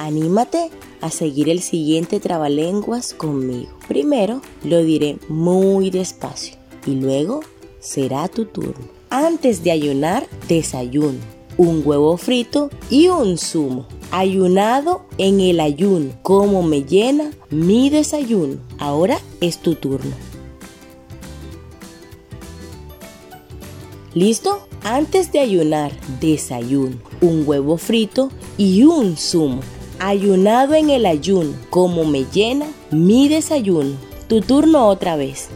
Anímate a seguir el siguiente trabalenguas conmigo. Primero lo diré muy despacio y luego será tu turno. Antes de ayunar, desayuno, un huevo frito y un zumo. Ayunado en el ayuno, como me llena mi desayuno. Ahora es tu turno. ¿Listo? Antes de ayunar, desayuno, un huevo frito y un zumo. Ayunado en el ayuno, como me llena mi desayuno. Tu turno otra vez.